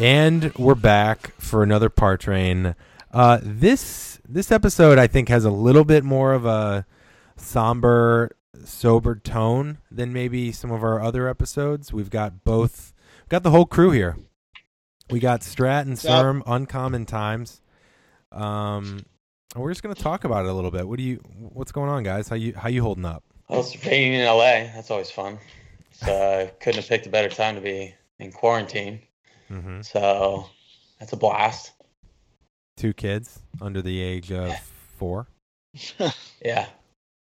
And we're back for another Par Train. Uh, this this episode, I think, has a little bit more of a somber, sober tone than maybe some of our other episodes. We've got both, we've got the whole crew here. We got Strat and? Serm, Uncommon Times. Um, we're just gonna talk about it a little bit. What do you, what's going on, guys? How you how you holding up? Well, it's raining in LA. That's always fun. So I couldn't have picked a better time to be in quarantine. Mm-hmm. So that's a blast. Two kids under the age of four. Yeah.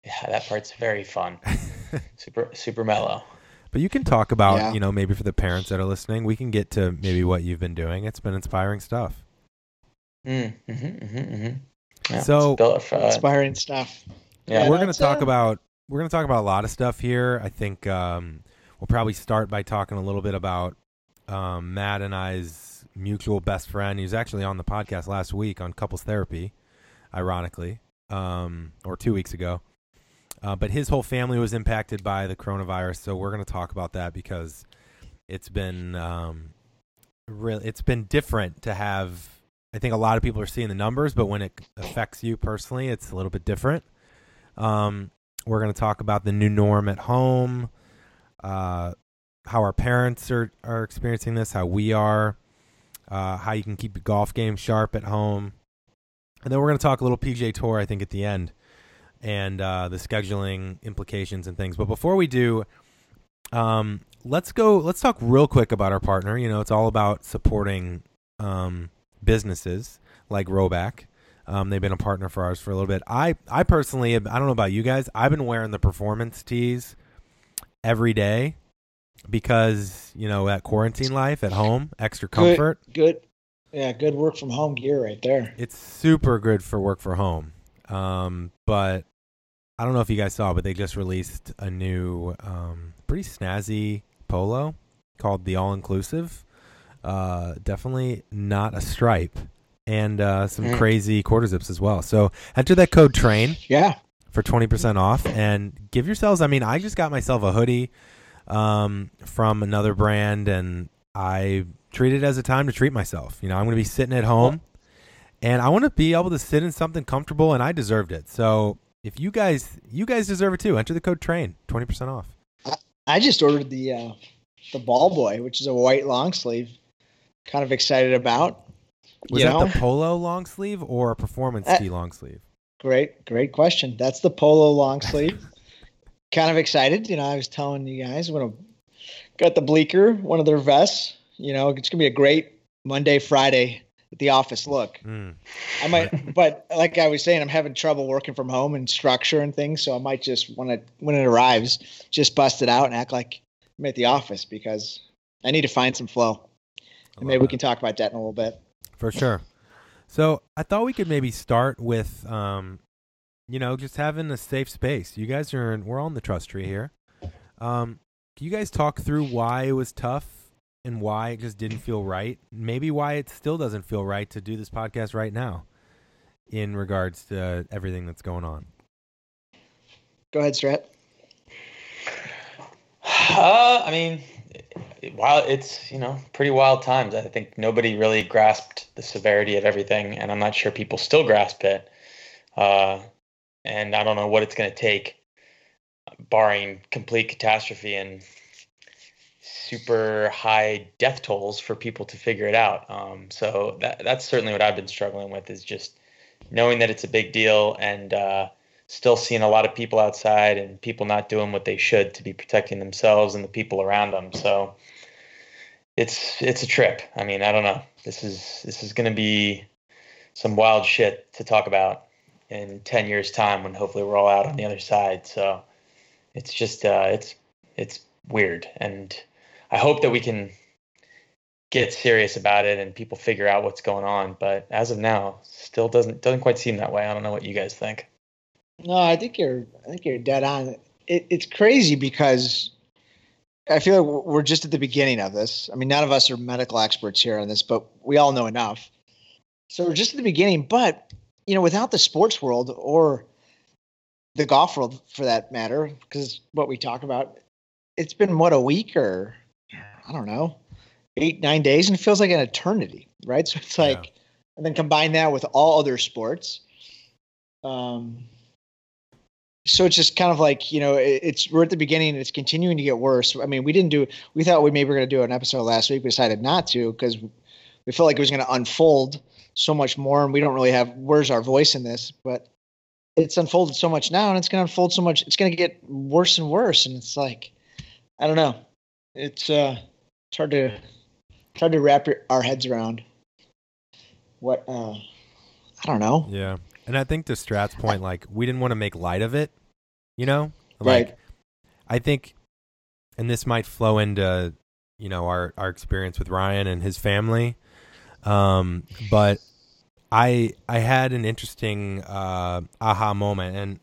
Yeah, that part's very fun. Super super mellow. But you can talk about, Yeah. you know, maybe for the parents that are listening, we can get to maybe what you've been doing. It's been inspiring stuff. Mm, mm-hmm, mm-hmm, mm-hmm. Yeah, So- it's uh, Inspiring stuff. yeah, we're going to talk uh, about we're going to talk about a lot of stuff here. I think um, we'll probably start by talking a little bit about um, Matt and I's mutual best friend. He was actually on the podcast last week on couples therapy, ironically, um, or two weeks ago. Uh, but his whole family was impacted by the coronavirus, so we're going to talk about that because it's been um, it's been different to have. I think a lot of people are seeing the numbers, but when it affects you personally, it's a little bit different. Um, we're going to talk about the new norm at home, uh, how our parents are, are experiencing this, how we are, uh, how you can keep your golf game sharp at home. And then we're going to talk a little PGA Tour, I think, at the end, and uh, the scheduling implications and things. But before we do, um, let's go. Let's talk real quick about our partner. You know, it's all about supporting um, businesses like Rhoback. Um, they've been a partner for ours for a little bit. I, I personally, I don't know about you guys. I've been wearing the performance tees every day because you know at quarantine life at home, extra Good. comfort. Good. Yeah, good work from home gear right there. It's super good for work for home. Um, but I don't know if you guys saw, but they just released a new, um, pretty snazzy polo called the All Inclusive. Uh, definitely not a stripe, and uh, some Mm. crazy quarter zips as well. So enter that code train Yeah. for 20% off and give yourselves i mean i just got myself a hoodie um, from another brand and i treat it as a time to treat myself you know i'm going to be sitting at home and i want to be able to sit in something comfortable and i deserved it so if you guys you guys deserve it too enter the code train 20% off I just ordered the uh, the ball boy, which is a white long sleeve. Kind of excited about. was you that know? the polo long sleeve or a performance Uh, tee long sleeve Great, great question. That's the polo long sleeve. kind of excited. You know, I was telling you guys when I got the bleaker, one of their vests. You know, it's gonna be a great Monday, Friday at the office look. Mm. I might, but like I was saying, I'm having trouble working from home and structure and things. So I might just when it when it arrives, just bust it out and act like I'm at the office because I need to find some flow. And maybe love we can talk about that in a little bit. For sure. So I thought we could maybe start with, um, you know, just having a safe space. You guys are, in, we're on the trust tree here. Um, can you guys talk through why it was tough and why it just didn't feel right? Maybe why it still doesn't feel right to do this podcast right now in regards to everything that's going on. Go ahead, Strat. Uh, I mean, while it's you know pretty wild times, I think nobody really grasped the severity of everything, and I'm not sure people still grasp it. Uh, and I don't know what it's going to take, barring complete catastrophe and super high death tolls, for people to figure it out. Um, so that that's certainly what I've been struggling with is just knowing that it's a big deal and. Uh, still seeing a lot of people outside and people not doing what they should to be protecting themselves and the people around them. So it's it's a trip. I mean, I don't know. This is this is going to be some wild shit to talk about in 10 years time when hopefully we're all out on the other side. So it's just uh it's it's weird and I hope that we can get serious about it and people figure out what's going on, but as of now, still doesn't doesn't quite seem that way. I don't know what you guys think. No, I think you're. I think you're dead on. It, it's crazy because I feel like we're- we're just at the beginning of this. I mean, none of us are medical experts here on this, but we all know enough. So we're just at the beginning. But you know, without the sports world or the golf world, for that matter, because what we talk about, it's been what a week or I don't know. eight nine days, and it feels like an eternity, right? So it's like, Yeah. and then combine that with all other sports. Um, so it's just kind of like you know it, it's we're at the beginning and it's continuing to get worse. I mean, we didn't do we thought we maybe were going to do an episode last week. We decided not to because we felt like it was going to unfold so much more, and we don't really have where's our voice in this, but it's unfolded so much now, and it's going to unfold so much. It's going to get worse and worse, and it's like I don't know. It's uh, it's hard to it's hard to wrap our heads around what uh, I don't know. Yeah. And I think to Strat's point, like we didn't want to make light of it, you know? Like Right. I think and this might flow into, you know, our, our experience with Ryan and his family. Um, but I I had an interesting uh aha moment and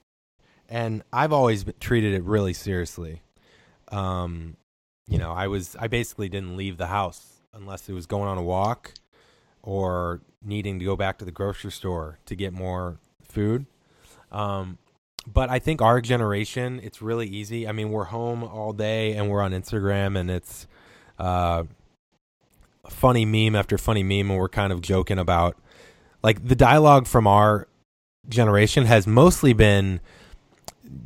and I've always treated it really seriously. Um, you know, I was I basically didn't leave the house unless it was going on a walk or needing to go back to the grocery store to get more food. Um, but I think our generation, it's really easy. I mean, we're home all day and we're on Instagram, and it's uh, funny meme after funny meme, and we're kind of joking about like the dialogue from our generation has mostly been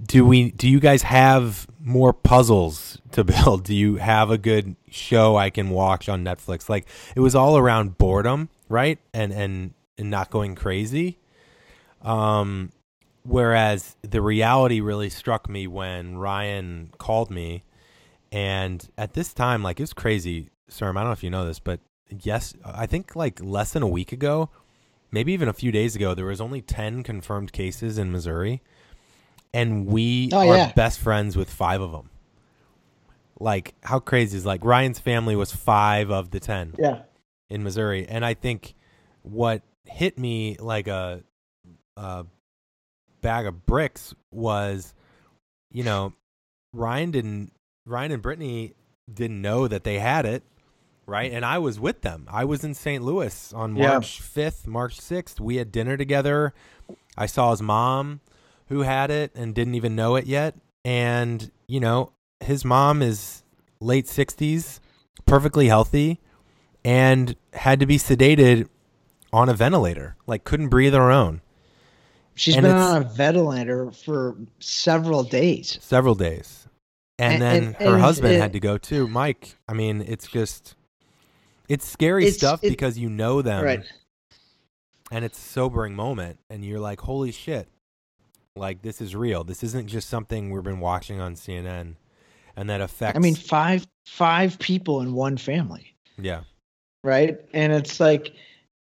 do we do you guys have more puzzles to build? Do you have a good show i can watch on netflix? Like it was all around boredom right? And and and not going crazy. Um whereas the reality really struck me when ryan called me and at this time like it was crazy sir i don't know if you know this but yes i think like less than a week ago maybe even a few days ago there was only 10 confirmed cases in missouri and we Oh, are yeah. best friends with five of them like how crazy is like ryan's family was five of the 10 Yeah. in Missouri, and I think what hit me like a, a bag of bricks was, you know, Ryan didn't Ryan and Brittany didn't know that they had it, right? And I was with them. I was in St. Louis on Yeah. March fifth, March sixth. We had dinner together. I saw his mom, who had it and didn't even know it yet, and you know, his mom is late sixties, perfectly healthy and had to be sedated on a ventilator, like couldn't breathe on her own She's And been on a ventilator for several days. several days. And, And- then and- her and husband it- had to go too. Mike, I mean, it's just it's scary It's- stuff it- because you know them Right. and it's a sobering moment and you're like, "Holy shit. Like this is real. This isn't just something we've been watching on CNN." And that affects I mean, five five people in one family, yeah. right? And it's like,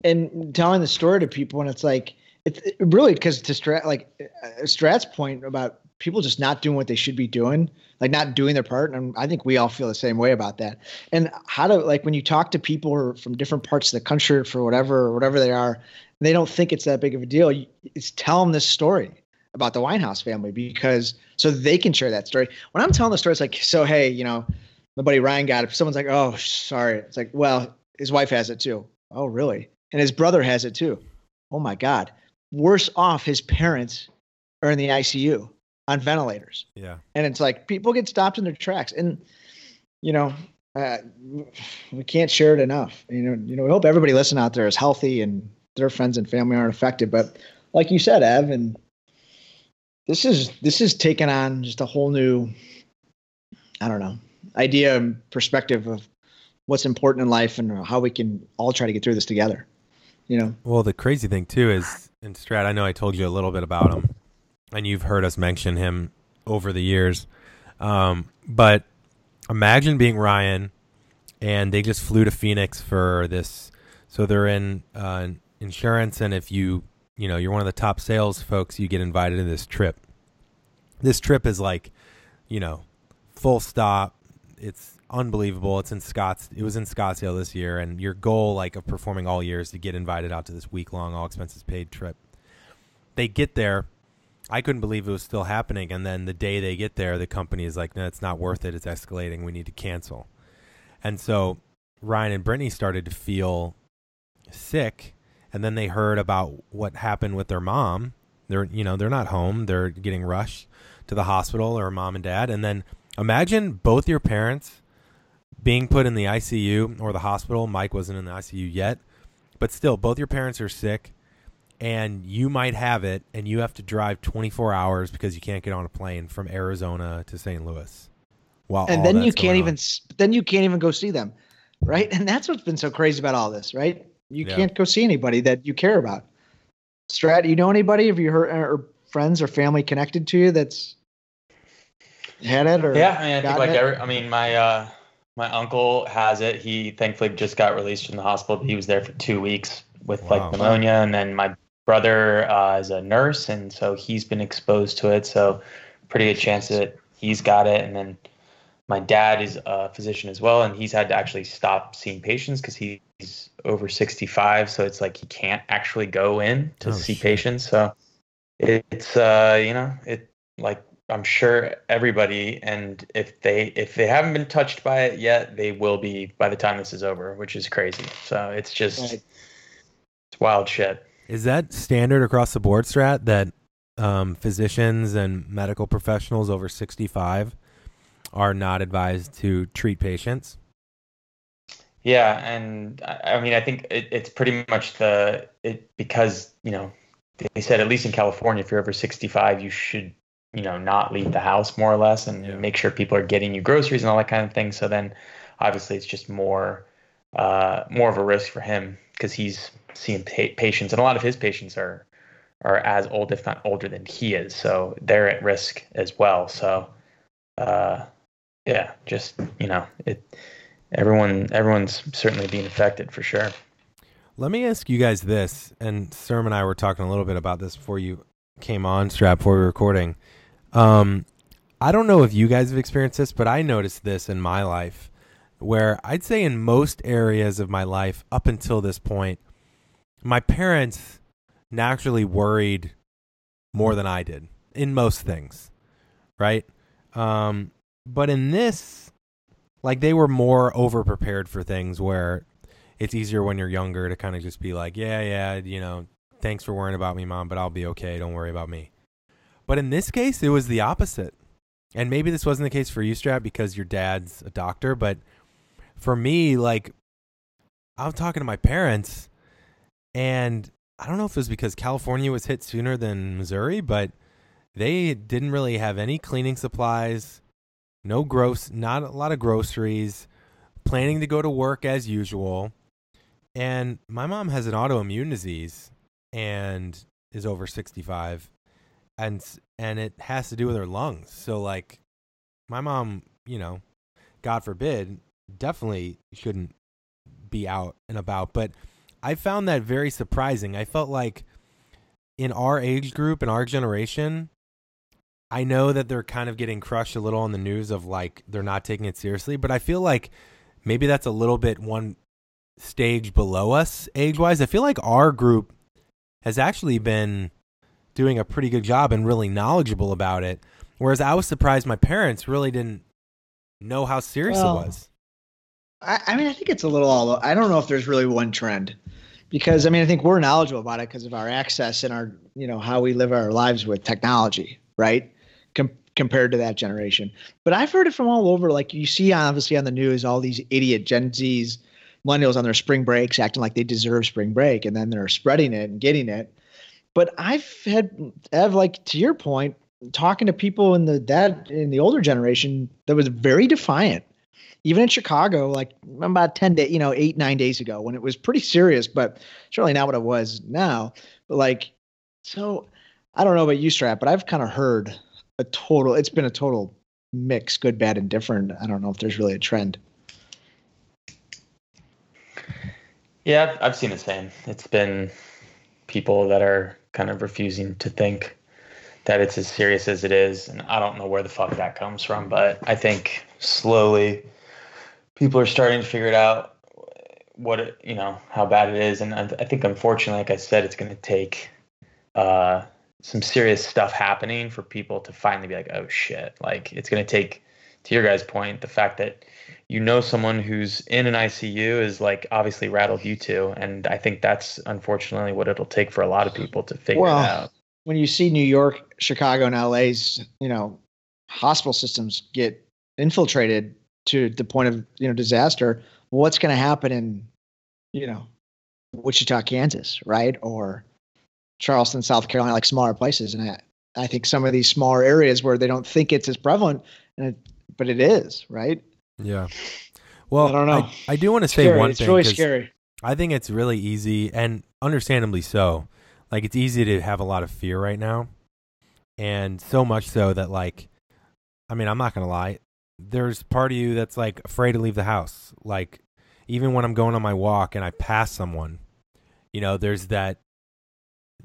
and telling the story to people, and it's like, it's really because to Strat, like uh, Strat's point about people just not doing what they should be doing, like not doing their part, and I think we all feel the same way about that. And how to like when you talk to people from different parts of the country for whatever whatever they are, they don't think it's that big of a deal. It's tell them this story about the Winehouse family because so they can share that story. When I'm telling the story, it's like, so hey, you know, my buddy Ryan got it. Someone's like, oh, sorry. It's like, well, his wife has it too. Oh, really? And his brother has it too. Oh my God. Worse off, his parents are in the ICU on ventilators. Yeah. And it's like people get stopped in their tracks. And, you know, uh, we can't share it enough. You know, you know, we hope everybody listening out there is healthy and their friends and family aren't affected. But like you said, Ev, and this is this is taking on just a whole new, I don't know, idea and perspective of what's important in life and how we can all try to get through this together. You know, Well, the crazy thing too is, in Strat, I know I told you a little bit about him, and you've heard us mention him over the years. Um, but imagine being Ryan, and they just flew to Phoenix for this. So they're in uh, insurance, and if you, you know, you're one of the top sales folks, you get invited to this trip. This trip is like, you know, full stop. It's unbelievable. It's in Scotts. It was in Scottsdale this year, and your goal, like of performing all year, is to get invited out to this week long, all expenses paid trip. They get there. I couldn't believe it was still happening, and then the day they get there, the company is like, "No, it's not worth it. It's escalating. We need to cancel." And so Ryan and Brittany started to feel sick, and then they heard about what happened with their mom. They're, you know, they're not home. They're getting rushed to the hospital, or mom and dad, and then imagine both your parents being put in the ICU or the hospital. Mike wasn't in the ICU yet, but still, both your parents are sick, and you might have it, and you have to drive 24 hours because you can't get on a plane from Arizona to St. Louis. While and then you can't even then you can't even go see them, right? And that's what's been so crazy about all this, right? You yeah. can't go see anybody that you care about. Strat, you know anybody? Have you heard or friends or family connected to you that's had it or yeah? I mean, I think like every, I mean, my uh, my uncle has it. He thankfully just got released from the hospital. He was there for two weeks with wow. like pneumonia, and then my brother uh, is a nurse, and so he's been exposed to it. So pretty good chance that he's got it. And then my dad is a physician as well, and he's had to actually stop seeing patients because he's over 65. So it's like he can't actually go in to oh, see shit. patients. So it's uh, you know, it like I'm sure everybody, and if they if they haven't been touched by it yet, they will be by the time this is over, which is crazy. So it's just right. it's wild shit. Is that standard across the board, Strat? That um, physicians and medical professionals over 65 are not advised to treat patients? Yeah, and I mean, I think it, it's pretty much the it because you know they said at least in California, if you're over 65, you should you know not leave the house more or less and yeah. make sure people are getting you groceries and all that kind of thing so then obviously it's just more uh, more of a risk for him because he's seeing pa- patients and a lot of his patients are are as old if not older than he is so they're at risk as well. So uh, yeah just you know it everyone everyone's certainly being affected for sure. Let me ask you guys this and Serm and I were talking a little bit about this before you came on Strat before we were recording. Um, I don't know if you guys have experienced this, but I noticed this in my life where I'd say in most areas of my life up until this point, my parents naturally worried more than I did in most things, right? Um, but in this, like they were more over prepared for things where it's easier when you're younger to kind of just be like, yeah, yeah, you know, thanks for worrying about me, mom, but I'll be okay. Don't worry about me. But in this case, it was the opposite. And maybe this wasn't the case for you, Strat, because your dad's a doctor. But for me, like, I'm talking to my parents, and I don't know if it was because California was hit sooner than Missouri, but they didn't really have any cleaning supplies, no gross, not a lot of groceries, planning to go to work as usual. And my mom has an autoimmune disease and is over 65 and and it has to do with her lungs. So like my mom, you know, God forbid, definitely shouldn't be out and about, but I found that very surprising. I felt like in our age group in our generation, I know that they're kind of getting crushed a little on the news of like they're not taking it seriously, but I feel like maybe that's a little bit one stage below us age wise. I feel like our group has actually been doing a pretty good job and really knowledgeable about it. Whereas I was surprised my parents really didn't know how serious well, it was. I, I, mean, I think it's a little all. I don't know if there's really one trend, because I mean, I think we're knowledgeable about it because of our access and our, you know, how we live our lives with technology, right? Com- compared to that generation. But I've heard it from all over. Like you see, obviously on the news, all these idiot Gen Zs, millennials on their spring breaks, acting like they deserve spring break, and then they're spreading it and getting it but I've had, Ev, like to your point, talking to people in the that in the older generation that was very defiant. Even in Chicago, like about ten days, you know, eight nine days ago, when it was pretty serious, but certainly not what it was now. But like, so I don't know about you, Strat, but I've kind of heard a total. It's been a total mix, good, bad, and different. I don't know if there's really a trend. Yeah, I've seen the same. It's been people that are kind of refusing to think that it's as serious as it is. And I don't know where the fuck that comes from, but I think slowly people are starting to figure it out what it, you know how bad it is and I, I think unfortunately like I said it's going to take uh, some serious stuff happening for people to finally be like oh shit like it's going to take to your guys point the fact that you know someone who's in an ICU is like obviously rattled you too. And I think that's unfortunately what it'll take for a lot of people to figure well, it out. When you see New York, Chicago, and LA's, you know, hospital systems get infiltrated to the point of you know disaster, what's going to happen in you know Wichita, Kansas, right, or Charleston, South Carolina, like smaller places, and I I think some of these smaller areas where they don't think it's as prevalent, and it, but it is, right? Yeah. Well, I don't know. I, I do want to say Scary. one it's thing. really 'cause scary. I think it's really easy and understandably so. Like it's easy to have a lot of fear right now. And so much so that like I mean, I'm not going to lie. There's part of you that's like afraid to leave the house. Like even when I'm going on my walk and I pass someone, you know, there's that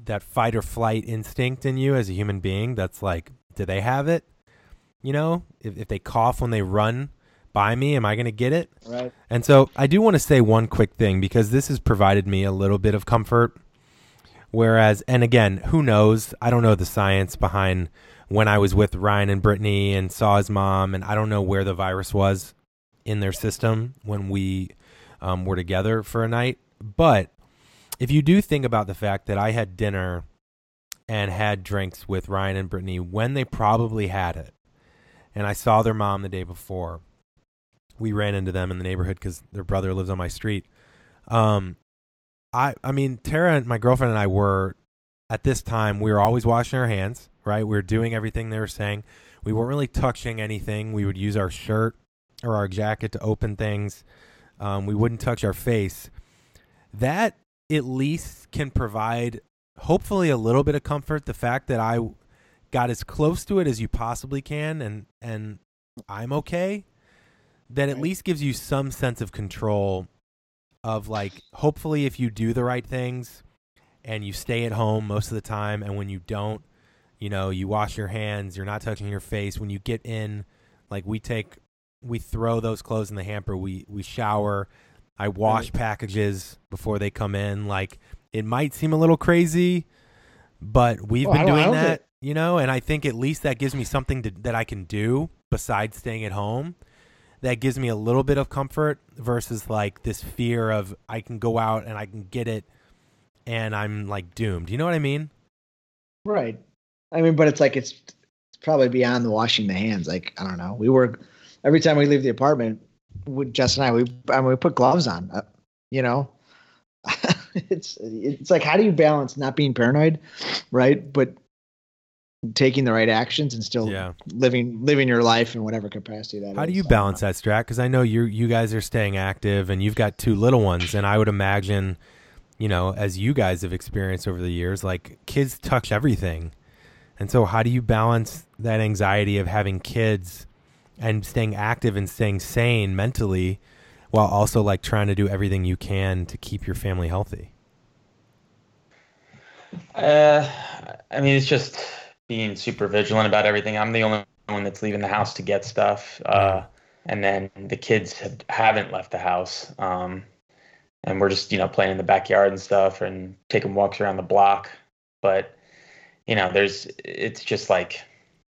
that fight or flight instinct in you as a human being that's like, do they have it? You know, if if they cough when they run by me, am I going to get it? Right. And so I do want to say one quick thing because this has provided me a little bit of comfort. Whereas, and again, who knows? I don't know the science behind when I was with Ryan and Brittany and saw his mom, and I don't know where the virus was in their system when we um, were together for a night. But if you do think about the fact that I had dinner and had drinks with Ryan and Brittany when they probably had it, and I saw their mom the day before, we ran into them in the neighborhood because their brother lives on my street. Um, I I mean Tara and my girlfriend and I were at this time we were always washing our hands, right? We were doing everything they were saying. We weren't really touching anything. We would use our shirt or our jacket to open things. Um, we wouldn't touch our face. That at least can provide hopefully a little bit of comfort. The fact that I got as close to it as you possibly can and and I'm okay that at Right. least gives you some sense of control of like hopefully if you do the right things and you stay at home most of the time and when you don't you know you wash your hands you're not touching your face when you get in like we take we throw those clothes in the hamper we we shower i wash Right. packages before they come in like it might seem a little crazy but we've Oh, I been doing that you know and i think at least that gives me something to, that i can do besides staying at home that gives me a little bit of comfort versus like this fear of I can go out and I can get it and I'm like doomed. You know what I mean? Right. I mean, but it's like it's, it's probably beyond the washing the hands. Like I don't know. We were every time we leave the apartment, with Jess and I, we I mean, we put gloves on. Uh, you know, it's it's like how do you balance not being paranoid, right? But taking the right actions and still Yeah. living living your life in whatever capacity that How do you balance that, Strat? Because I know you you guys are staying active and you've got two little ones, and I would imagine, you know, as you guys have experienced over the years, like kids touch everything, and so how do you balance that anxiety of having kids and staying active and staying sane mentally, while also like trying to do everything you can to keep your family healthy? Uh, I mean, it's just being super vigilant about everything. I'm the only one that's leaving the house to get stuff, uh, and then the kids have, haven't left the house. Um, and we're just you know playing in the backyard and stuff, and taking walks around the block. But you know, there's it's just like,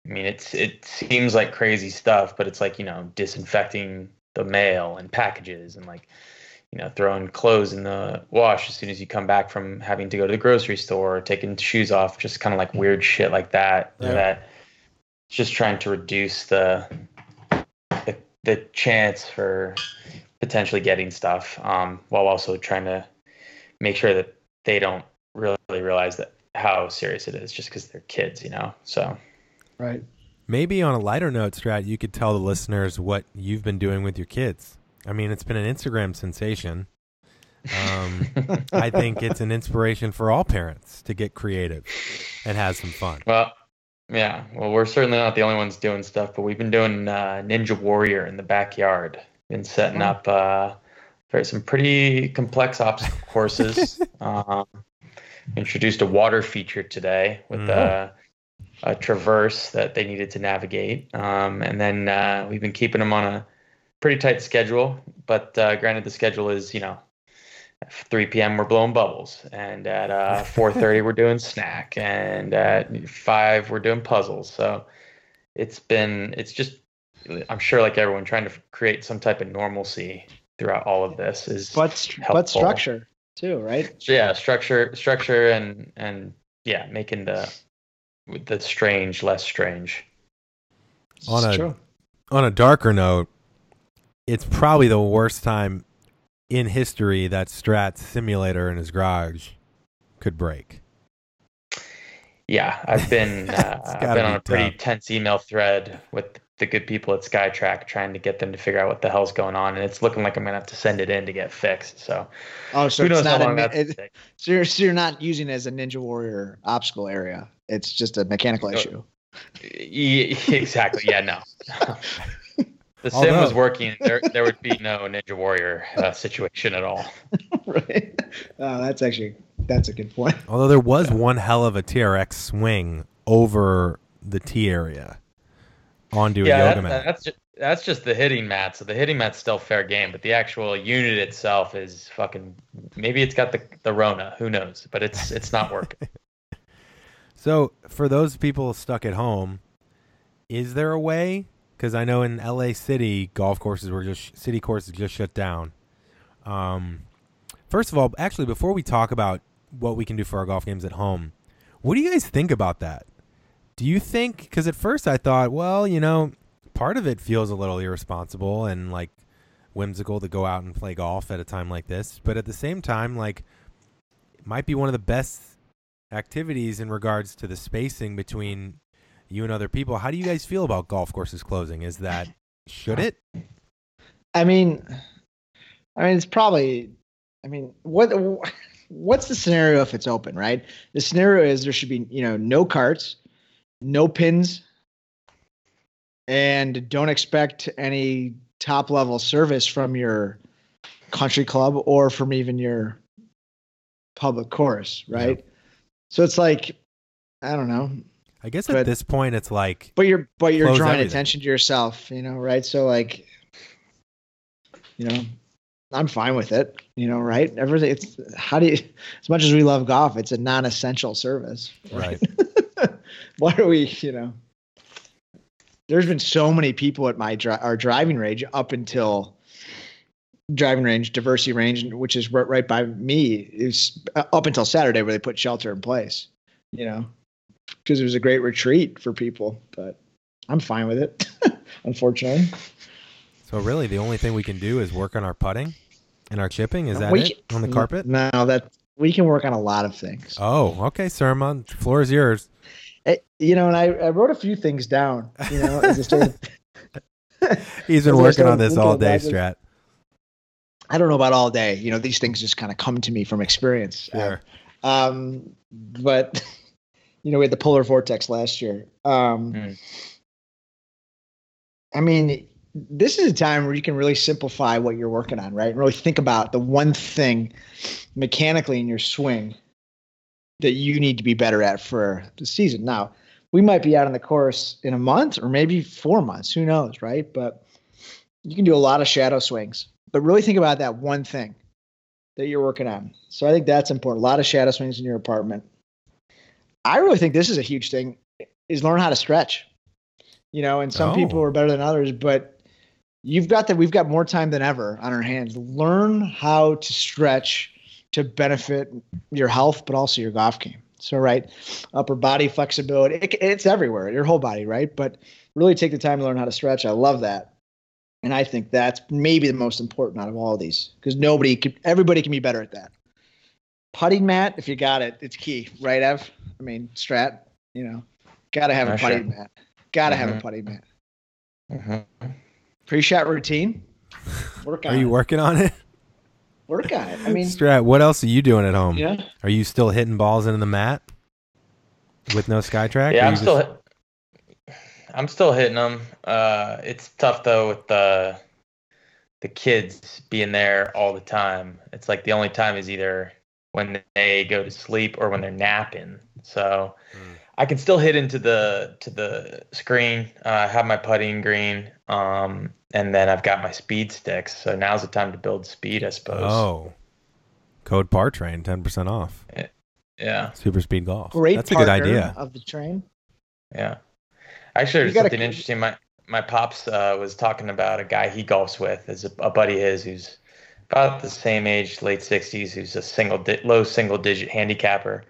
I mean, it's it seems like crazy stuff, but it's like you know disinfecting the mail and packages and like you know, throwing clothes in the wash as soon as you come back from having to go to the grocery store, or taking shoes off, just kind of like weird shit like that. Yeah. That just trying to reduce the, the the chance for potentially getting stuff, um, while also trying to make sure that they don't really realize that how serious it is just because they're kids, you know. So right? Maybe on a lighter note, Strat, you could tell the listeners what you've been doing with your kids. I mean, it's been an Instagram sensation. Um, I think it's an inspiration for all parents to get creative and have some fun. Well, yeah. Well, we're certainly not the only ones doing stuff, but we've been doing uh, Ninja Warrior in the backyard. Been setting up uh, some pretty complex obstacle courses. um, introduced a water feature today with Mm. a, a traverse that they needed to navigate, um, and then uh, we've been keeping them on a pretty tight schedule. But uh, granted, the schedule is you know. At 3 p.m. we're blowing bubbles, and at uh, 4:30 we're doing snack, and at five we're doing puzzles. So it's been it's just I'm sure like everyone trying to create some type of normalcy throughout all of this is But helpful. but structure too, right? So, yeah structure structure and and yeah making the the strange less strange. On a- true. On a darker note, it's probably the worst time in history that Strat's simulator in his garage could break. Yeah, I've been uh, I've been be on a pretty tough. tense email thread with the good people at SkyTrak trying to get them to figure out what the hell's going on, and it's looking like I'm gonna have to send it in to get fixed. So Oh, so who knows it's how not long a, it, so, you're, so you're not using it as a Ninja Warrior obstacle area. It's just a mechanical No. issue. Ye- exactly. Yeah, no. the sim was working. There, there would be no Ninja Warrior uh, situation at all. right? Oh, that's actually that's a good point. Although there was one hell of a TRX swing over the T area onto a yeah, yoga that, mat. that's just, that's just the hitting mat. So the hitting mat's still fair game, but the actual unit itself is fucking. Maybe it's got the the Rona. Who knows? But it's it's not working. So, for those people stuck at home, is there a way? Because I know in LA City, golf courses were just city courses just shut down. Um, first of all, actually, before we talk about what we can do for our golf games at home, what do you guys think about that? Do you think? Because at first I thought, well, you know, part of it feels a little irresponsible and like whimsical to go out and play golf at a time like this, but at the same time, like, it might be one of the best activities in regards to the spacing between you and other people. How do you guys feel about golf courses closing? Is that should it? I mean, I mean, it's probably. I mean, what what's the scenario if it's open? Right. The scenario is there should be you know no carts, no pins, and don't expect any top level service from your country club or from even your public course. Right. So it's like, I don't know, I guess at this point it's like but you're but you're drawing everything. attention to yourself you know right so like you know i'm fine with it you know right everything it's how do you as much as we love golf it's a non-essential service right. why are we you know there's been so many people at my dri- our driving range up until driving range diversity range which is right, right by me is uh, up until saturday where they put shelter in place you know because it was a great retreat for people but i'm fine with it unfortunately So really the only thing we can do is work on our putting and our chipping. Is that We it on the carpet? no that we can work on a lot of things Oh, okay, sir. Sermon. Floor is yours. Eh, you know and I, I wrote a few things down you know as I started He's been As working started on this all day, about Strat. I don't know about all day. You know, these things just kind of come to me from experience. Sure. Um, but you know, we had the polar vortex last year. Um, Mm. I mean, this is a time where you can really simplify what you're working on, right? And really think about the one thing mechanically in your swing that you need to be better at for the season. Now, we might be out on the course in a month or maybe four months. Who knows, right? But you can do a lot of shadow swings. But really think about that one thing that you're working on. So I think that's important. A lot of shadow swings in your apartment. I really think this is a huge thing is learn how to stretch. You know, and some Oh. people are better than others, but you've got that we've got more time than ever on our hands. Learn how to stretch to benefit your health, but also your golf game. So, right, upper body flexibility, it, it's everywhere, your whole body, right? But really take the time to learn how to stretch. I love that. And I think that's maybe the most important out of all of these because nobody could, everybody can be better at that. Putting mat, if you got it, it's key, right, Ev? I mean, strat, you know, got to have a sure. putting mat. Got to have a Mhm. putting mat. Mhm. Pre-shot routine. Work on Are you it. working on it? Work on it. I mean, Strat, what else are you doing at home? yeah. Are you still hitting balls into the mat with no SkyTrak? Yeah, I'm still just- hit- I'm still hitting them. Uh, it's tough though with the the kids being there all the time. It's like the only time is either when they go to sleep or when they're napping. So Mm. I can still hit into the to the screen. Uh, I have my putting green, um, and then I've got my speed sticks. So now's the time to build speed, I suppose. Oh. Code Par Train, 10% off. Yeah, Super Speed Golf. Great That's a good partner idea. of the train. yeah. Actually, You there's gotta- something interesting. My my pops uh, was talking about a guy he golfs with, is a, a buddy of his who's about the same age, late 60s, who's a single di- low single digit handicapper,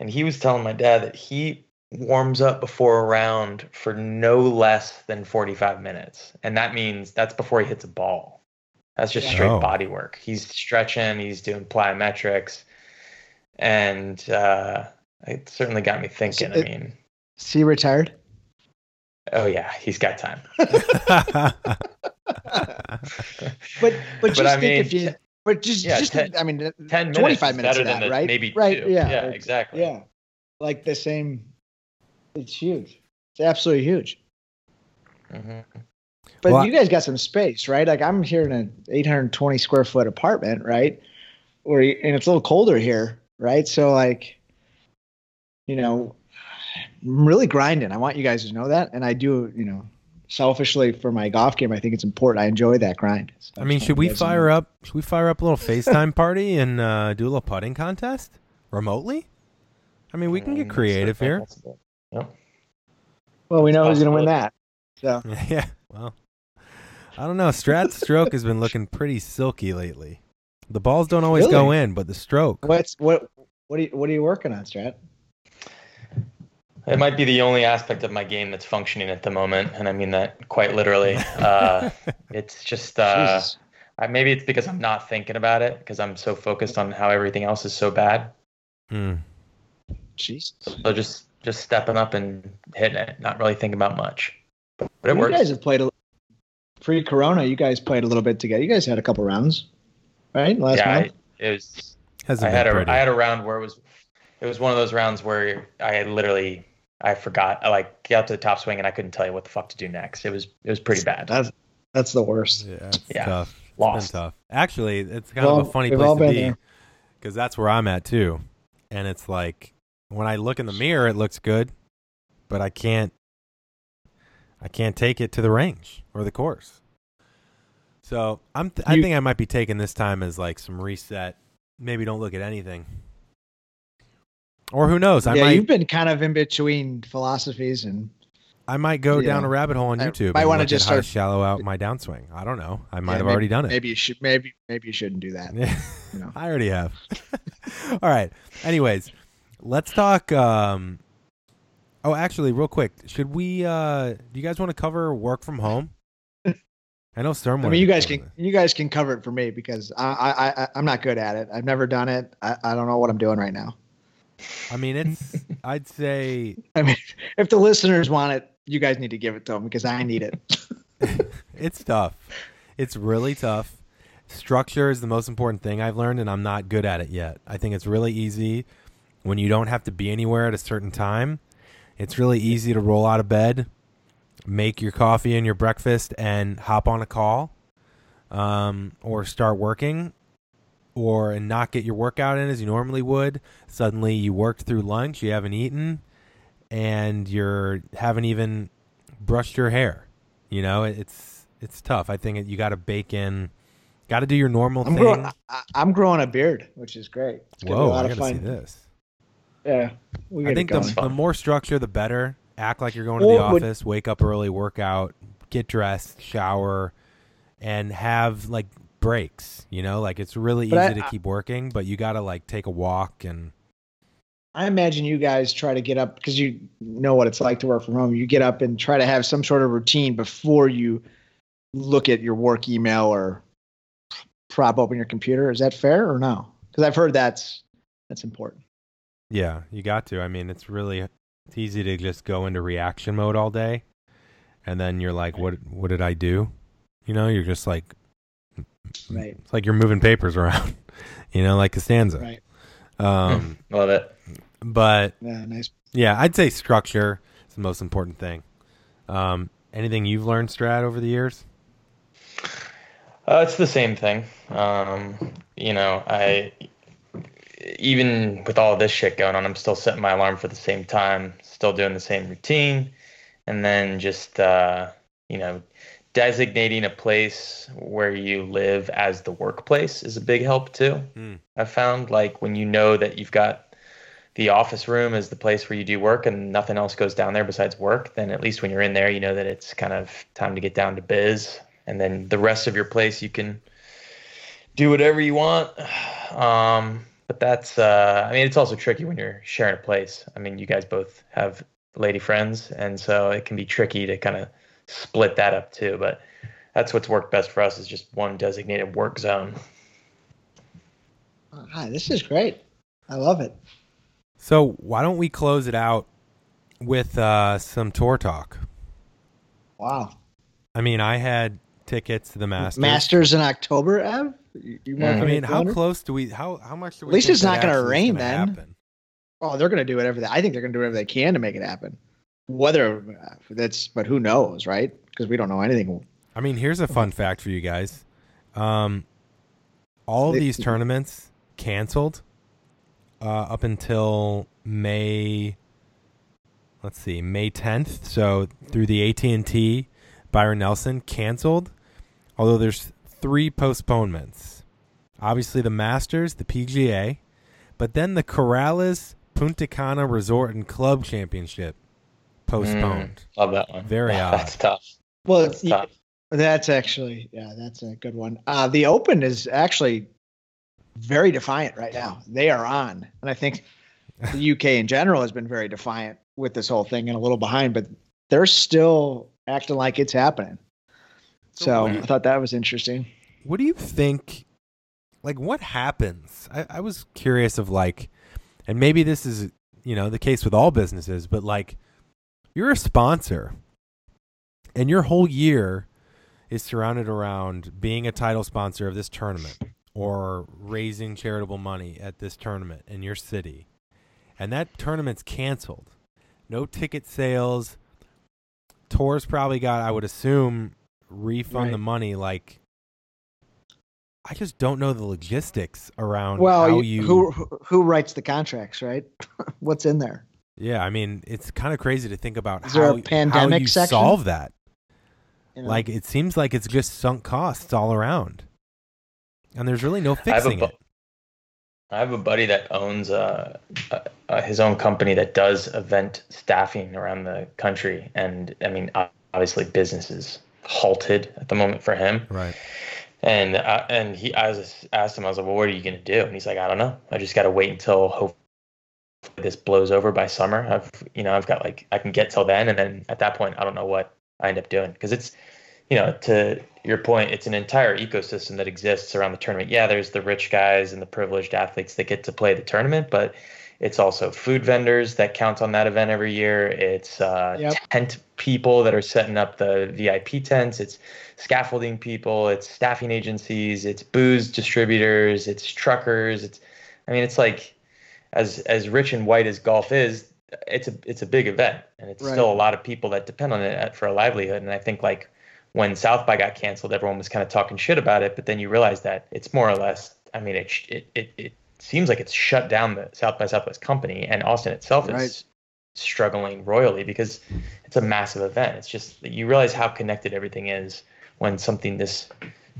and he was telling my dad that he warms up before a round for no less than 45 minutes. And that means that's before he hits a ball. That's just straight Oh. body work. He's stretching, he's doing plyometrics. And uh, it certainly got me thinking. I it- mean, See, retired. oh, yeah, he's got time. But but just I think mean, if you. But just yeah, just ten- I mean, 10 minutes 25 minutes better of than the- right? maybe right. two. Yeah. Yeah, exactly. Yeah. Like the same. It's huge. It's absolutely huge. hmm But Well, you guys got some space, right? Like I'm here in an 820 square foot apartment, right? Where and it's a little colder here, right? So like, you know, I'm really grinding. I want you guys to know that, and I do. You know, selfishly for my golf game, I think it's important. I enjoy that grind. So I mean, should we you guys to fire know. up? Should we fire up a little FaceTime party and uh, do a little putting contest remotely? I mean, we can get Mm, creative here. Yep. Well, we know who's going to win that. So yeah. Well, I don't know. Strat's stroke has been looking pretty silky lately. The balls don't always go in, but the stroke. what's what? What are you, what are you working on, Strat? It might be the only aspect of my game that's functioning at the moment, and I mean that quite literally. Uh, it's just uh, I, maybe it's because I'm not thinking about it because I'm so focused on how everything else is so bad. Hmm. Jesus. So just just stepping up and hitting it, not really thinking about much. But it you works. guys have played a pre Corona. You guys played a little bit together. You guys had a couple rounds, right? Last yeah, month. I, it was. Hasn't I had been a pretty. I had a round where it was it was one of those rounds where I literally I forgot I like got to the top swing and I couldn't tell you what the fuck to do next. It was it was pretty bad. That's that's the worst. yeah, it's Yeah. tough. It's Lost. been tough. Actually, it's kind Well, of a funny place to be because that's where I'm at too. And it's like when I look in the mirror, it looks good, but I can't. I can't take it to the range or the course. So I'm. Th- I think I might be taking this time as like some reset. Maybe don't look at anything. Or who knows? I yeah, might. you've been kind of in between philosophies, and I might go down Yeah. a rabbit hole on I YouTube. might and wanna just at how to start- shallow out my downswing. I don't know. I might Yeah, have maybe- already done it. maybe you should maybe maybe you shouldn't do that. Yeah. you know. I already have. All right. Anyways, let's talk. Um, oh, actually, real quick, should we? Uh, do you guys want to cover work from home? I know Storm. I mean, you guys can you guys can cover it for me because I I, I I'm not good at it. I've never done it. I, I don't know what I'm doing right now. I mean, it's. I'd say I mean, if the listeners want it, you guys need to give it to them because I need it. it's tough. It's really tough. Structure is the most important thing I've learned, and I'm not good at it yet. I think it's really easy when you don't have to be anywhere at a certain time. It's really easy to roll out of bed, make your coffee and your breakfast, and hop on a call, um, or start working, or and not get your workout in as you normally would. Suddenly, you worked through lunch, you haven't eaten, and you're haven't even brushed your hair. You know, it's it's tough. I think you got to bake in, got to do your normal I'm thing. growing I, I'm growing a beard, which is great. It's Whoa, a lot I of gotta see fun. this. Yeah, we I think the, the more structure, the better. Act like you're going to the would- office, wake up early, work out, get dressed, shower, and have like breaks. You know, like it's really But easy I- to keep working, but you got to like take a walk and I imagine you guys try to get up because you know what it's like to work from home. You get up and try to have some sort of routine before you look at your work email or prop open your computer. Is that fair or no? Because I've heard that's that's important. Yeah, you got to. I mean, it's really it's easy to just go into reaction mode all day, and then you're like, what What did I do? You know, you're just like, Right. it's like you're moving papers around. You know, like Costanza. Right. Um, Love it. but Yeah. Nice. Yeah, I'd say structure is the most important thing. Um, anything you've learned, Strat, over the years? Uh, it's the same thing. Um, you know, I even with all this shit going on, I'm still setting my alarm for the same time, still doing the same routine, and then just uh, you know, designating a place where you live as the workplace is a big help too. Hmm. I've found like when you know that you've got the office room as the place where you do work and nothing else goes down there besides work, then at least when you're in there, you know that it's kind of time to get down to biz. And then the rest of your place, you can do whatever you want. Um, but that's, uh, I mean, it's also tricky when you're sharing a place. I mean, you guys both have lady friends, and so it can be tricky to kind of split that up too. But that's what's worked best for us is just one designated work zone. Hi, this is great. I love it. So why don't we close it out with uh, some tour talk? Wow. I mean, I had tickets to the Masters. Masters in October, Ev? You, you Mm. I mean, how close do we? How how much do we? At least it's not gonna rain gonna then. happen? Oh, they're going to do whatever they. I think they're going to do whatever they can to make it happen. Whether uh, that's, but who knows, right? Because we don't know anything. I mean, here's a fun fact for you guys. Um, all of these tournaments canceled uh, up until May. Let's see, May 10th. So through the AT and T, Byron Nelson canceled. Although there's three postponements. Obviously, the Masters, the PGA, but then the Corales Punta Cana Resort and Club Championship postponed. Love that one. Very Wow, odd. That's tough. Well, That's y- tough. that's actually, yeah, that's a good one. Uh, the Open is actually very defiant right now. They are on, and I think the UK in general has been very defiant with this whole thing and a little behind, but they're still acting like it's happening. So So I thought that was interesting. what do you think like what happens? I, I was curious of like and maybe this is you know the case with all businesses but like you're a sponsor and your whole year is surrounded around being a title sponsor of this tournament or raising charitable money at this tournament in your city and that tournament's canceled. No ticket sales. Tours probably got i would assume refund Right. the money like i just don't know the logistics around Well, how you, you who who- who writes the contracts, right? What's in there? yeah i mean it's kind of crazy to think about Is how, there a how pandemic you section? solve that You know? like it seems like it's just sunk costs all around and there's really no I fixing bu- it I have a buddy that owns uh, uh, uh, his own company that does event staffing around the country, and I mean, obviously, business is halted at the moment for him. right And uh, and he, I was asked him, I was like, "Well, what are you gonna do?" And he's like, "I don't know. I just got to wait until hopefully this blows over by summer. I've you know I've got like I can get till then, and then at that point, I don't know what I end up doing because it's you know to your point, it's an entire ecosystem that exists around the tournament. Yeah, there's the rich guys and the privileged athletes that get to play the tournament, but it's also food vendors that count on that event every year. It's uh, Yep. tent people that are setting up the VIP tents. It's scaffolding people. It's staffing agencies. It's booze distributors. It's truckers. It's, I mean, it's like, as as rich and white as golf is, it's a it's a big event, and it's Right. still a lot of people that depend on it for a livelihood. And I think like when South by got canceled, everyone was kind of talking shit about it, but then you realize that it's more or less. I mean, it it it, it seems like it's shut down the South by Southwest company, and Austin itself Right. is struggling royally because it's a massive event. It's just that you realize how connected everything is when something this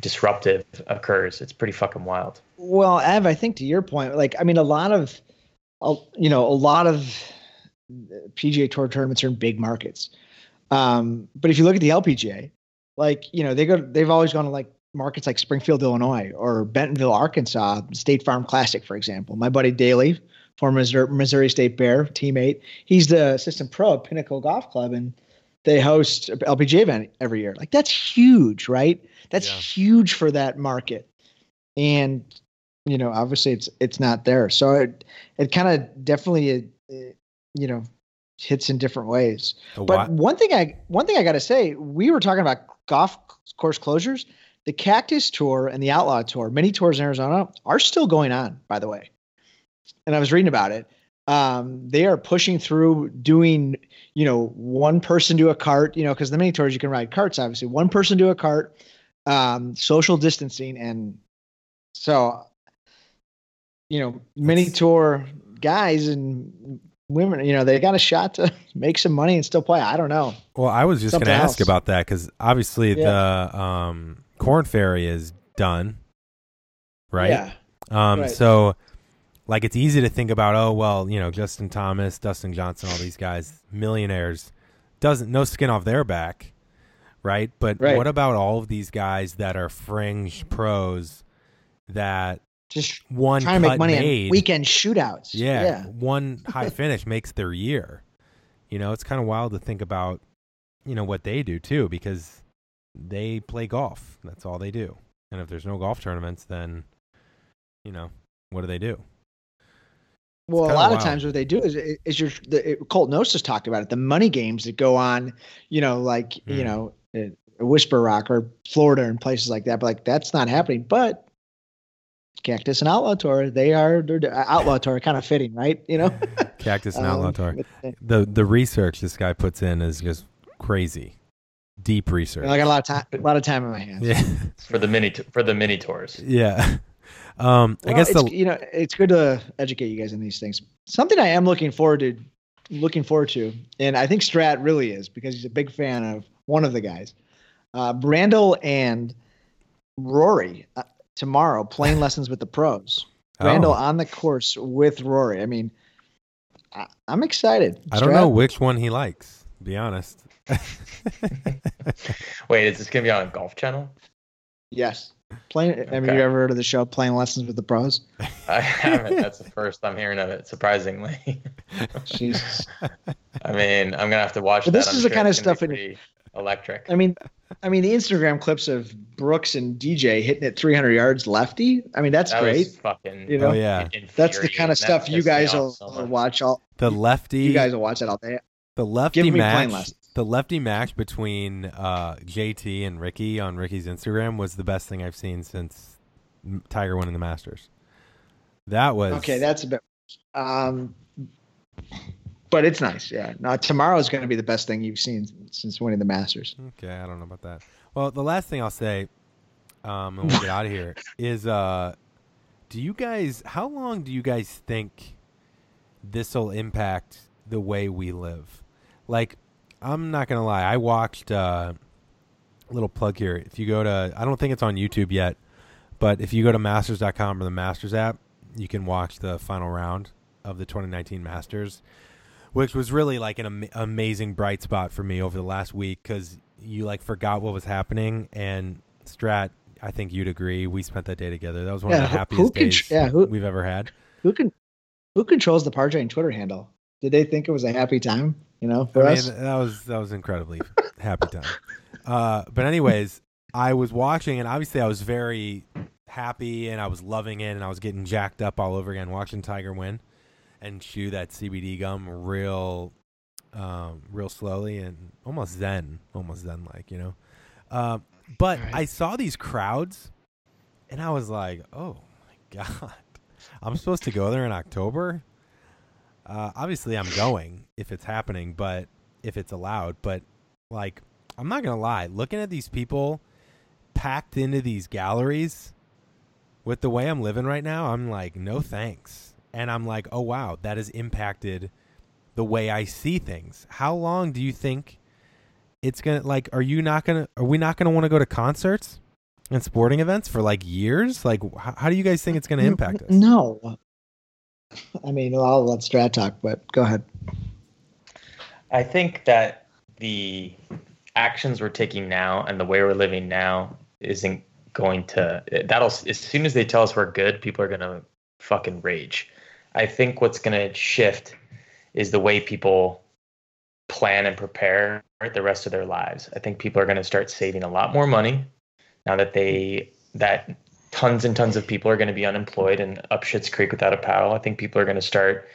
disruptive occurs. It's pretty fucking wild. Well, Ev, I think to your point, like I mean, a lot of, you know, a lot of PGA Tour tournaments are in big markets. Um, but if you look at the LPGA, like you know, they go, they've always gone to like markets like Springfield, Illinois, or Bentonville, Arkansas, State Farm Classic, for example. My buddy Daly, former Missouri, State Bear teammate, he's the assistant pro at Pinnacle Golf Club, and they host LPGA event every year. Like that's huge, right? That's Yeah. huge for that market. And you know, obviously it's it's not there. So it it kind of definitely it you know hits in different ways. But one thing I one thing I got to say, we were talking about golf course closures. The Cactus Tour and the Outlaw Tour, many tours in Arizona, are still going on. By the way, and I was reading about it. Um, they are pushing through doing, you know, one person do a cart, you know, because the mini tours you can ride carts, obviously. One person do a cart, um, social distancing, and so, you know, mini That's- tour guys and women, you know, they got a shot to make some money and still play. I don't know. Well, I was just going to ask about that because obviously Yeah. the um, Corn Ferry is done, right? Yeah. Um, right. So, like, it's easy to think about, oh, well, you know, Justin Thomas, Dustin Johnson, all these guys, millionaires, doesn't no skin off their back, right? But Right. what about all of these guys that are fringe pros that Just one trying to make money made, on weekend shootouts. yeah, Yeah. one high finish makes their year. You know, it's kind of wild to think about, you know, what they do too, because they play golf. That's all they do. And if there's no golf tournaments, then, you know, what do they do? Well, a lot wild. of times what they do is is your the it, Colt Knost's talked about it. The money games that go on, you know, like you Mm. know, uh, Whisper Rock or Florida and places like that. But like that's not happening. But Cactus and Outlaw Tour, they are they're Outlaw Tour, kind of fitting, right? You know, Cactus and Outlaw Um, Tour. uh, The the research this guy puts in is just crazy, deep research. I got a lot of time, a lot of time in my hands. yeah, for the mini for the mini tours. yeah. Um, I guess it's, the you know it's good to educate you guys in these things. Something I am looking forward to, looking forward to, and I think Strat really is because he's a big fan of one of the guys, uh, Brandel and Rory uh, tomorrow playing lessons with the pros. Brandel oh, on the course with Rory. I mean, I, I'm excited. I don't know which one he likes. Be honest. Wait, is this gonna be on a golf channel? Yes, playing. I mean, Okay. you ever heard of the show Playing Lessons with the Pros? I haven't. That's the first I'm hearing of it. Surprisingly, Jesus. I mean, I'm gonna have to watch But that. this I'm is the kind of it's gonna stuff be in- pretty electric. I mean, I mean the Instagram clips of Brooks and DJ hitting it 300 yards lefty. I mean, that's that great. was fucking. You know? Oh, yeah. That's the kind of stuff you guys will, so watch all. the lefty. You guys will watch that all day. the lefty Give me playing match. lessons. The lefty match between uh, JT and Ricky on Ricky's Instagram was the best thing I've seen since Tiger winning the Masters. That was Okay, that's a bit. Um, but it's nice. Yeah. Now tomorrow is going to be the best thing you've seen since winning the Masters. Okay, I don't know about that. Well, the last thing I'll say, um, and we'll get out of here, is uh, do you guys? How long do you guys think this will impact the way we live? Like, I'm not gonna lie, I watched uh, a little plug here. If you go to, I don't think it's on YouTube yet, but if you go to Masters.com or the Masters app, you can watch the final round of the 2019 Masters which was really like an am- amazing bright spot for me over the last week because you like forgot what was happening and Strat. I think you'd agree. We spent that day together. That was one Yeah, of the happiest can- days yeah, who- we've ever had. Who can, who controls the Par Train Twitter handle? Did they think it was a happy time? You know, for I mean, us. that was that was incredibly happy time. Uh, but anyways, I was watching and obviously I was very happy and I was loving it and I was getting jacked up all over again watching Tiger win and chew that CBD gum real, um, real slowly and almost zen, almost zen like you know. Um, but Right. I saw these crowds and I was like, oh my god, I'm supposed to go there in October. Uh, obviously, I'm going if it's happening, but if it's allowed. But like, I'm not gonna lie. Looking at these people packed into these galleries, with the way I'm living right now, I'm like, no thanks. And I'm like, oh wow, that has impacted the way I see things. How long do you think it's gonna like? Are you not gonna? Are we not gonna want to go to concerts and sporting events for like years? Like, how, how do you guys think it's gonna impact us? No. I mean, I'll let Strat talk, but go ahead. I think that the actions we're taking now and the way we're living now isn't going to that'll as soon as they tell us we're good, people are gonna fucking rage. I think what's gonna shift is the way people plan and prepare the rest of their lives. I think people are gonna start saving a lot more money now that they that tons and tons of people are going to be unemployed and up shit's creek without a paddle. I think people are going to start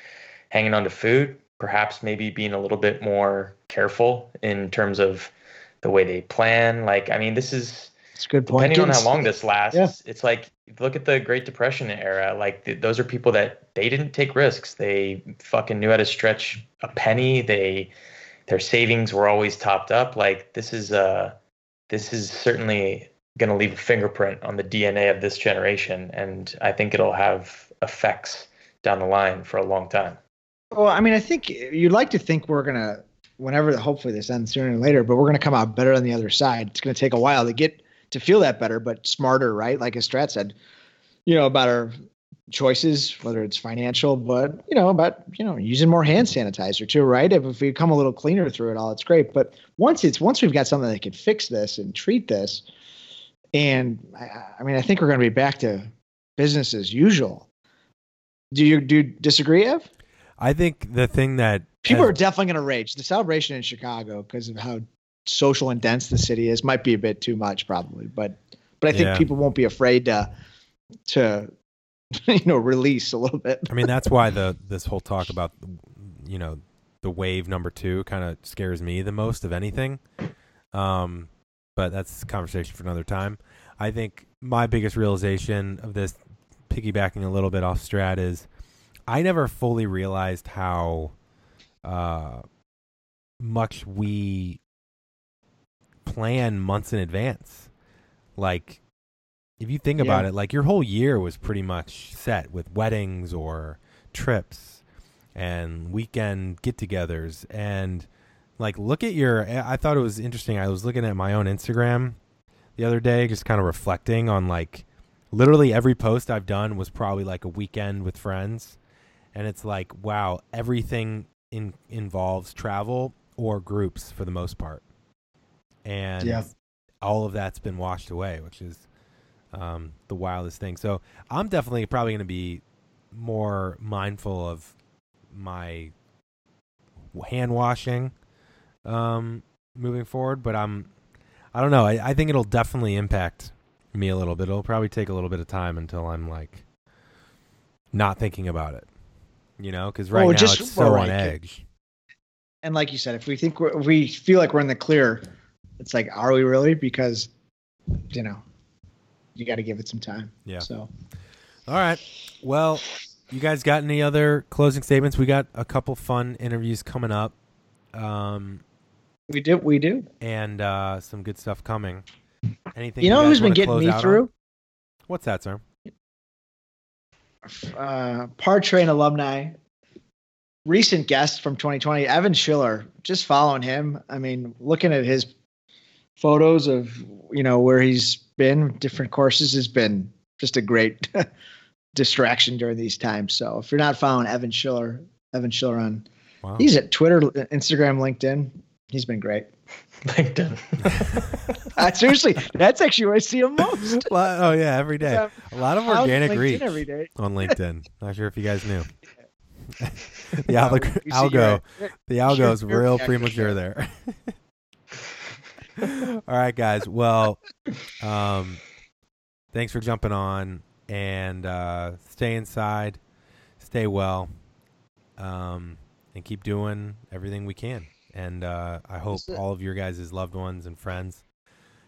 hanging on to food, perhaps maybe being a little bit more careful in terms of the way they plan. Like, I mean, this is It's a good point. depending on how long this lasts. Yeah. It's like look at the Great Depression era. Like th- those are people that they didn't take risks. They fucking knew how to stretch a penny. They their savings were always topped up. Like this is uh this is certainly going to leave a fingerprint on the DNA of this generation, and I think it'll have effects down the line for a long time. Well, I mean, I think you'd like to think we're gonna, whenever hopefully this ends sooner or later, but we're gonna come out better on the other side. It's gonna take a while to get to feel that better, but smarter, right? Like as Strat said, you know, about our choices, whether it's financial, but you know, about you know, using more hand sanitizer too, right? If, if we come a little cleaner through it all, it's great. But once it's once we've got something that can fix this and treat this, and I, I mean, I think we're gonna be back to business as usual. Do you do you disagree, Ev? I think the thing that People has- are definitely going to rage. The celebration in Chicago because of how social and dense the city is might be a bit too much, probably. But but I think Yeah. people won't be afraid to to you know release a little bit. I mean, that's why the this whole talk about you know the wave number two kind of scares me the most of anything. Um, but that's a conversation for another time. I think my biggest realization of this, piggybacking a little bit off Strat, is I never fully realized how uh, much we plan months in advance. Like, if you think about it, like your whole year was pretty much set with weddings or trips and weekend get-togethers and like look at your I thought it was interesting. I was looking at my own Instagram the other day just kind of reflecting on like literally every post I've done was probably like a weekend with friends and it's like wow, everything in involves travel or groups for the most part. And Yeah. all of that's been washed away, which is um, the wildest thing. So I'm definitely probably going to be more mindful of my hand washing um, moving forward. But I'm, I don't know. I, I think it'll definitely impact me a little bit. It'll probably take a little bit of time until I'm like not thinking about it. You know, because right Well, now just- it's so well, on right, edge. And like you said, if we think we're, if we feel like we're in the clear, it's like, are we really? Because you know, you got to give it some time. Yeah. So All right. Well, you guys got any other closing statements? We got a couple fun interviews coming up. Um, we do. We do. and uh, some good stuff coming. Anything You know guys who's been getting me out on? through? What's that, sir? uh, Par Train alumni, recent guest from 2020, Evan Schiller. Just following him. I mean, looking at his photos of you know where he's been, different courses has been just a great distraction during these times. So if you're not following Evan Schiller, Evan Schiller on, Wow. he's at Twitter, Instagram, LinkedIn. He's been great. LinkedIn. Uh, seriously, that's actually where I see him most. Well, oh yeah, every day. I'm A lot of organic LinkedIn reach every day. on LinkedIn. Not sure if you guys knew. the Yeah, alg- algo, your- the algo is real your- premature there. All right, guys. Well, um, thanks for jumping on and uh, stay inside, stay well, um, and keep doing everything we can. And uh, I hope all of your guys' loved ones and friends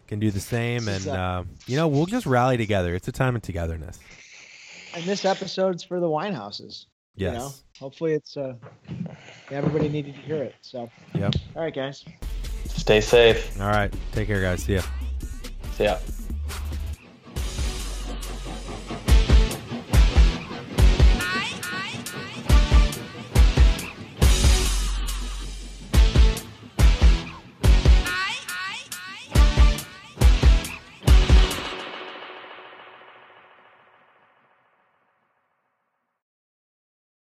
can do the same. And uh, uh, you know, we'll just rally together. It's a time of togetherness. And this episode's for the wine houses. Yes. You know, hopefully it's uh, everybody needed to hear it. So, Yep. all right, guys. Stay safe. All right. Take care, guys. See ya. See ya.